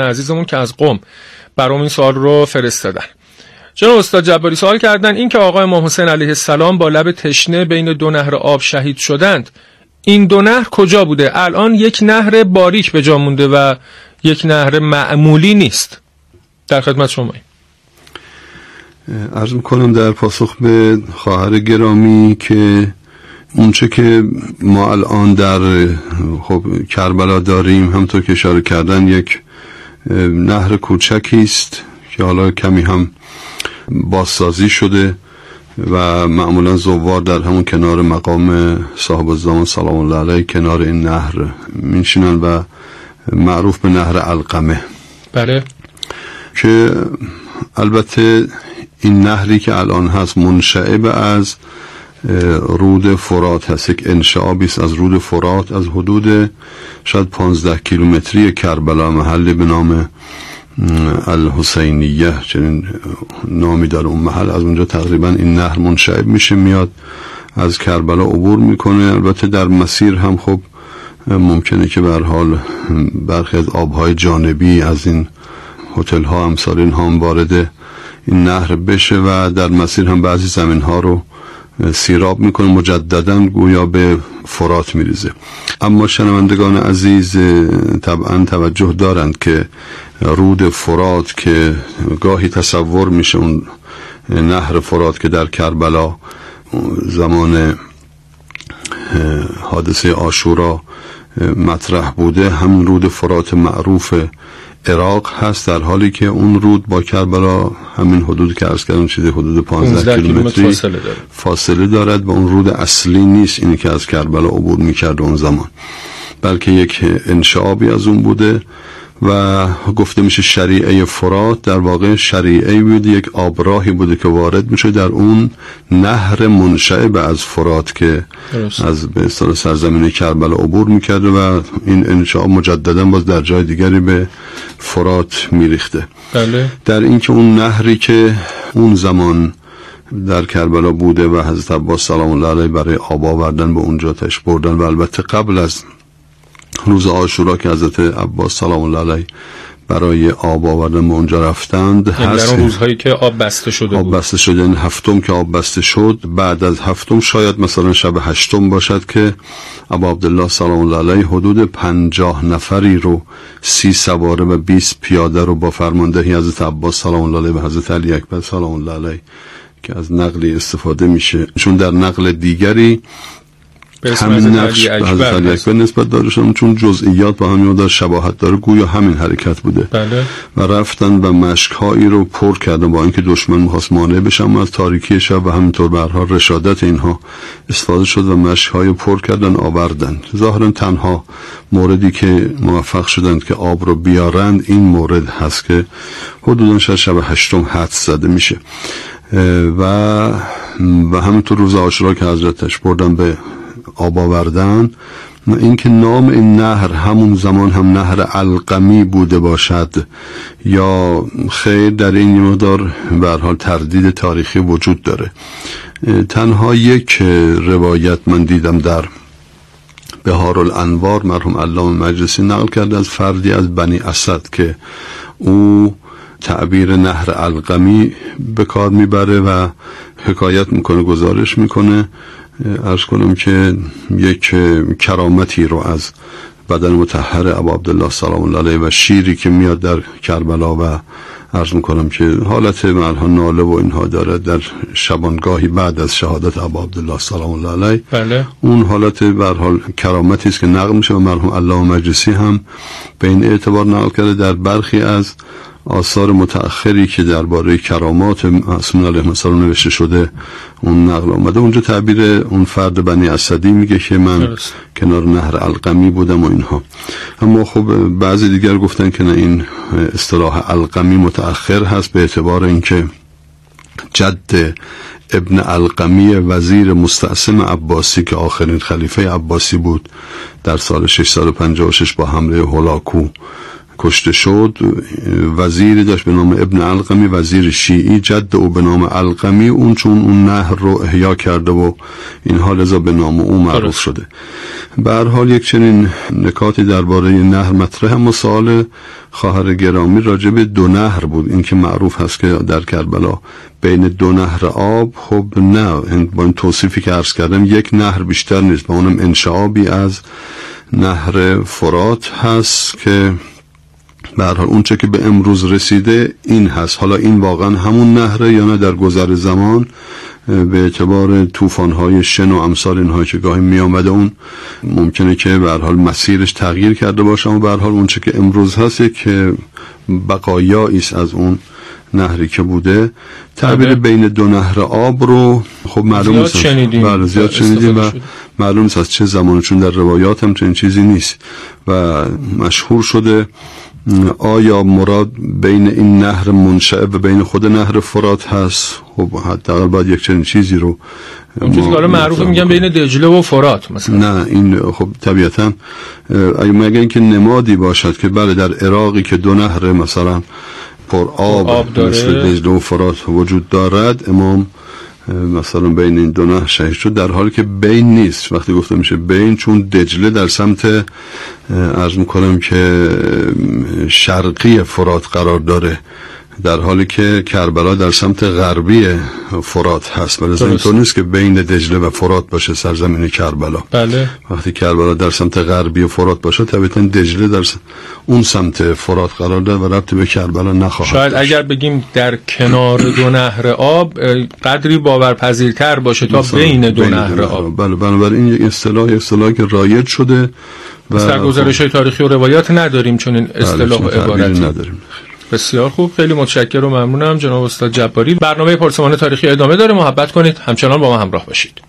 عزیزمون که از قوم برام این سوال رو فرستادن. جناب استاد جباری سوال کردن این که آقای امام حسین علیه السلام با لب تشنه بین دو نهر آب شهید شدند این دو نهر کجا بوده؟ الان یک نهر باریک به جا مونده و یک نهر معمولی نیست. در خدمت شما عرض می‌کنم در پاسخ به خواهر گرامی که اونچه که ما الان در خب کربلا داریم همطور که اشاره کردن یک نهر کوچکی است که حالا کمی هم بازسازی شده و معمولا زوار در همون کنار مقام صاحب الزمان سلام الله علیه کنار این نهر میشینن و معروف به نهر القمه. بله. که البته این نهری که الان هست منشعب از رود فرات هست. یک انشعابی است از رود فرات از حدود شاید 15 کیلومتری کربلا محلی به نام الحسینیه. چنین نامی داره اون محل. از اونجا تقریبا این نهر منشعب میشه میاد از کربلا عبور می‌کنه. البته در مسیر هم خب ممکنه که به حال برخی از آبهای جانبی از این هتل ها امثال این هم وارد این نهر بشه و در مسیر هم بعضی زمین ها رو سیراب می‌کنه مجددا گویا به فرات میریزه. اما شنوندگان عزیز طبعا توجه دارند که رود فرات که گاهی تصور میشه اون نهر فرات که در کربلا زمان حادثه آشورا مطرح بوده همون رود فرات معروف عراق هست در حالی که اون رود با کربلا همین حدود که ارز کردم چیزی حدود 15 کیلومتری فاصله, فاصله دارد و اون رود اصلی نیست اینی که از کربلا عبور می‌کرد اون زمان. بلکه یک انشعابی از اون بوده. و گفته میشه شریعه فرات در واقع شریعه بود یک آبراهی بوده که وارد میشه در اون نهر منشعب از فرات که از به اصطلاح سرزمین کربلا عبور می‌کرده و این انشاء مجددا باز در جای دیگری به فرات میریخته بله. در اینکه اون نهری که اون زمان در کربلا بوده و حضرت عباس سلام الله علیه برای آب آوردن به اونجا تش بردن و البته قبل از روز آشورا که حضرت عباس سلام الله علیه برای آب آوردن به اونجا رفتند. یعنی هست در روزهایی که آب بسته شده آب بسته شده یعنی هفتم که آب بسته شد. بعد از هفتم شاید مثلا شب هشتم باشد که ابا عبدالله سلام الله علیه حدود پنجاه نفری رو سی سواره و 20 پیاده رو با فرماندهی حضرت عباس سلام الله علیه و حضرت علی اکبر سلام الله علیه که از نقلی استفاده میشه. چون در نقل دیگری همین نقش حضرت علی اکبر نسبت داره چون جزئیات با همین در شباهت داره گویا همین حرکت بوده. بله. و رفتن و مشک هایی رو پر کردن با اینکه دشمن می‌خواست مانع بشن از تاریکی شب و همینطور برها رشادت اینها استفاده شد و مشک های پر کردن آوردن. ظاهرا تنها موردی که موفق شدند که آب رو بیارند این مورد هست که حدودا شب هشتم حد زده میشه. و و همینطور روز آشورا که حضرتش بردن به آب آوردن اینکه نام این نهر همون زمان هم نهر القمی بوده باشد. یا خیر در این مقدار به حال تردید تاریخی وجود داره. تنها یک روایت من دیدم در بهار الانوار مرحوم علام مجلسی نقل کرده از فردی از بنی اسد که او تعبیر نهر القمی به کار می‌بره و حکایت می‌کنه گزارش می‌کنه. ارز کنم که یک کرامتی رو از بدن متحر ابا عبدالله سلام الله علیه و شیری که میاد در کربلا و عرض می‌کنم که حالت ملها ناله و اینها داره در شبانگاهی بعد از شهادت ابا عبدالله سلام الله علیه بله. اون حالت بر حال کرامتی است که نقل میشه و مرحوم الله مجلسی هم به این اعتبار نقل کرده در برخی از آثار متأخری که درباره کرامات معصوم علیه السلام نوشته شده اون نقل آمده. اونجا تعبیر اون فرد بنی اسدی میگه که من کنار نهر القمی بودم و اینها. اما خب بعضی دیگر گفتن که نه این اصطلاح القمی متأخر هست به اعتبار اینکه جد ابن القمی وزیر مستعصم عباسی که آخرین خلیفه عباسی بود در سال 656 با حمله هولاکو کشته شد. وزیری داشت به نام ابن القمی وزیر شیعی جد او به نام القمی اون چون اون نهر رو احیا کرده و این حال ازا به نام او معروف شده. به حال یک چنین نکاتی درباره نهر مطرح. اما سوال خواهر گرامی راجع به دو نهر بود. این که معروف هست که در کربلا بین دو نهر آب خب نه. با این توصیفی که عرض کردم یک نهر بیشتر نیست. با اونم انشعابی از نهر فرات هست که به حال اونچه که به امروز رسیده این هست. حالا این واقعا همون نهره یا نه در گذر زمان به اعتبار های شن و امثال اینها که گاهی می آمده اون ممکنه که به حال مسیرش تغییر کرده باشه. اما به حال اونچه که امروز هست که بقایایی است از اون نهری که بوده. تعبیر بله. بین دو نهر آب رو خب معلوم شنیدیم. بله زیاد شنیدیم و معلوم نیست از چه زمانی چون در روایات هم این چیزی نیست و مشهور شده. آیا مراد بین این نهر منشأ و بین خود نهر فرات هست؟ خب حداقل باید یک چنین چیزی رو اون چیزی که معروف میگن بین دجله و فرات مثلا. نه این خب طبیعتا اگه مگه اینکه نمادی باشد که بله در عراقی که دو نهر مثلا پر آب, آب مثل دجله و فرات وجود دارد امام مثلا بین این دو نهر شهید شد در حالی که بین نیست. وقتی گفته میشه بین چون دجله در سمت ارز می‌کنم که شرقی فرات قرار داره. در حالی که کربلا در سمت غربی فرات هست. ولی اینطور نیست که بین دجله و فرات باشه سرزمین کربلا. بله. وقتی کربلا در سمت غربی فرات باشه طبیعتا دجله در اون سمت فرات قرار داره و ربطی به کربلا نخواهد شاید اگر بگیم در کنار دو نهر آب قدری باورپذیرتر باشه تا بین دو نهر آب. بله بنابراین این اصطلاح اصطلاحی که رایج شده و در گزارش های تاریخی و روایات نداریم چون این اصطلاح و عبارت نداریم. بسیار خوب خیلی متشکرم و ممنونم جناب استاد جباری. برنامه پرسمان تاریخی ادامه داره محبت کنید. همچنان با ما همراه باشید.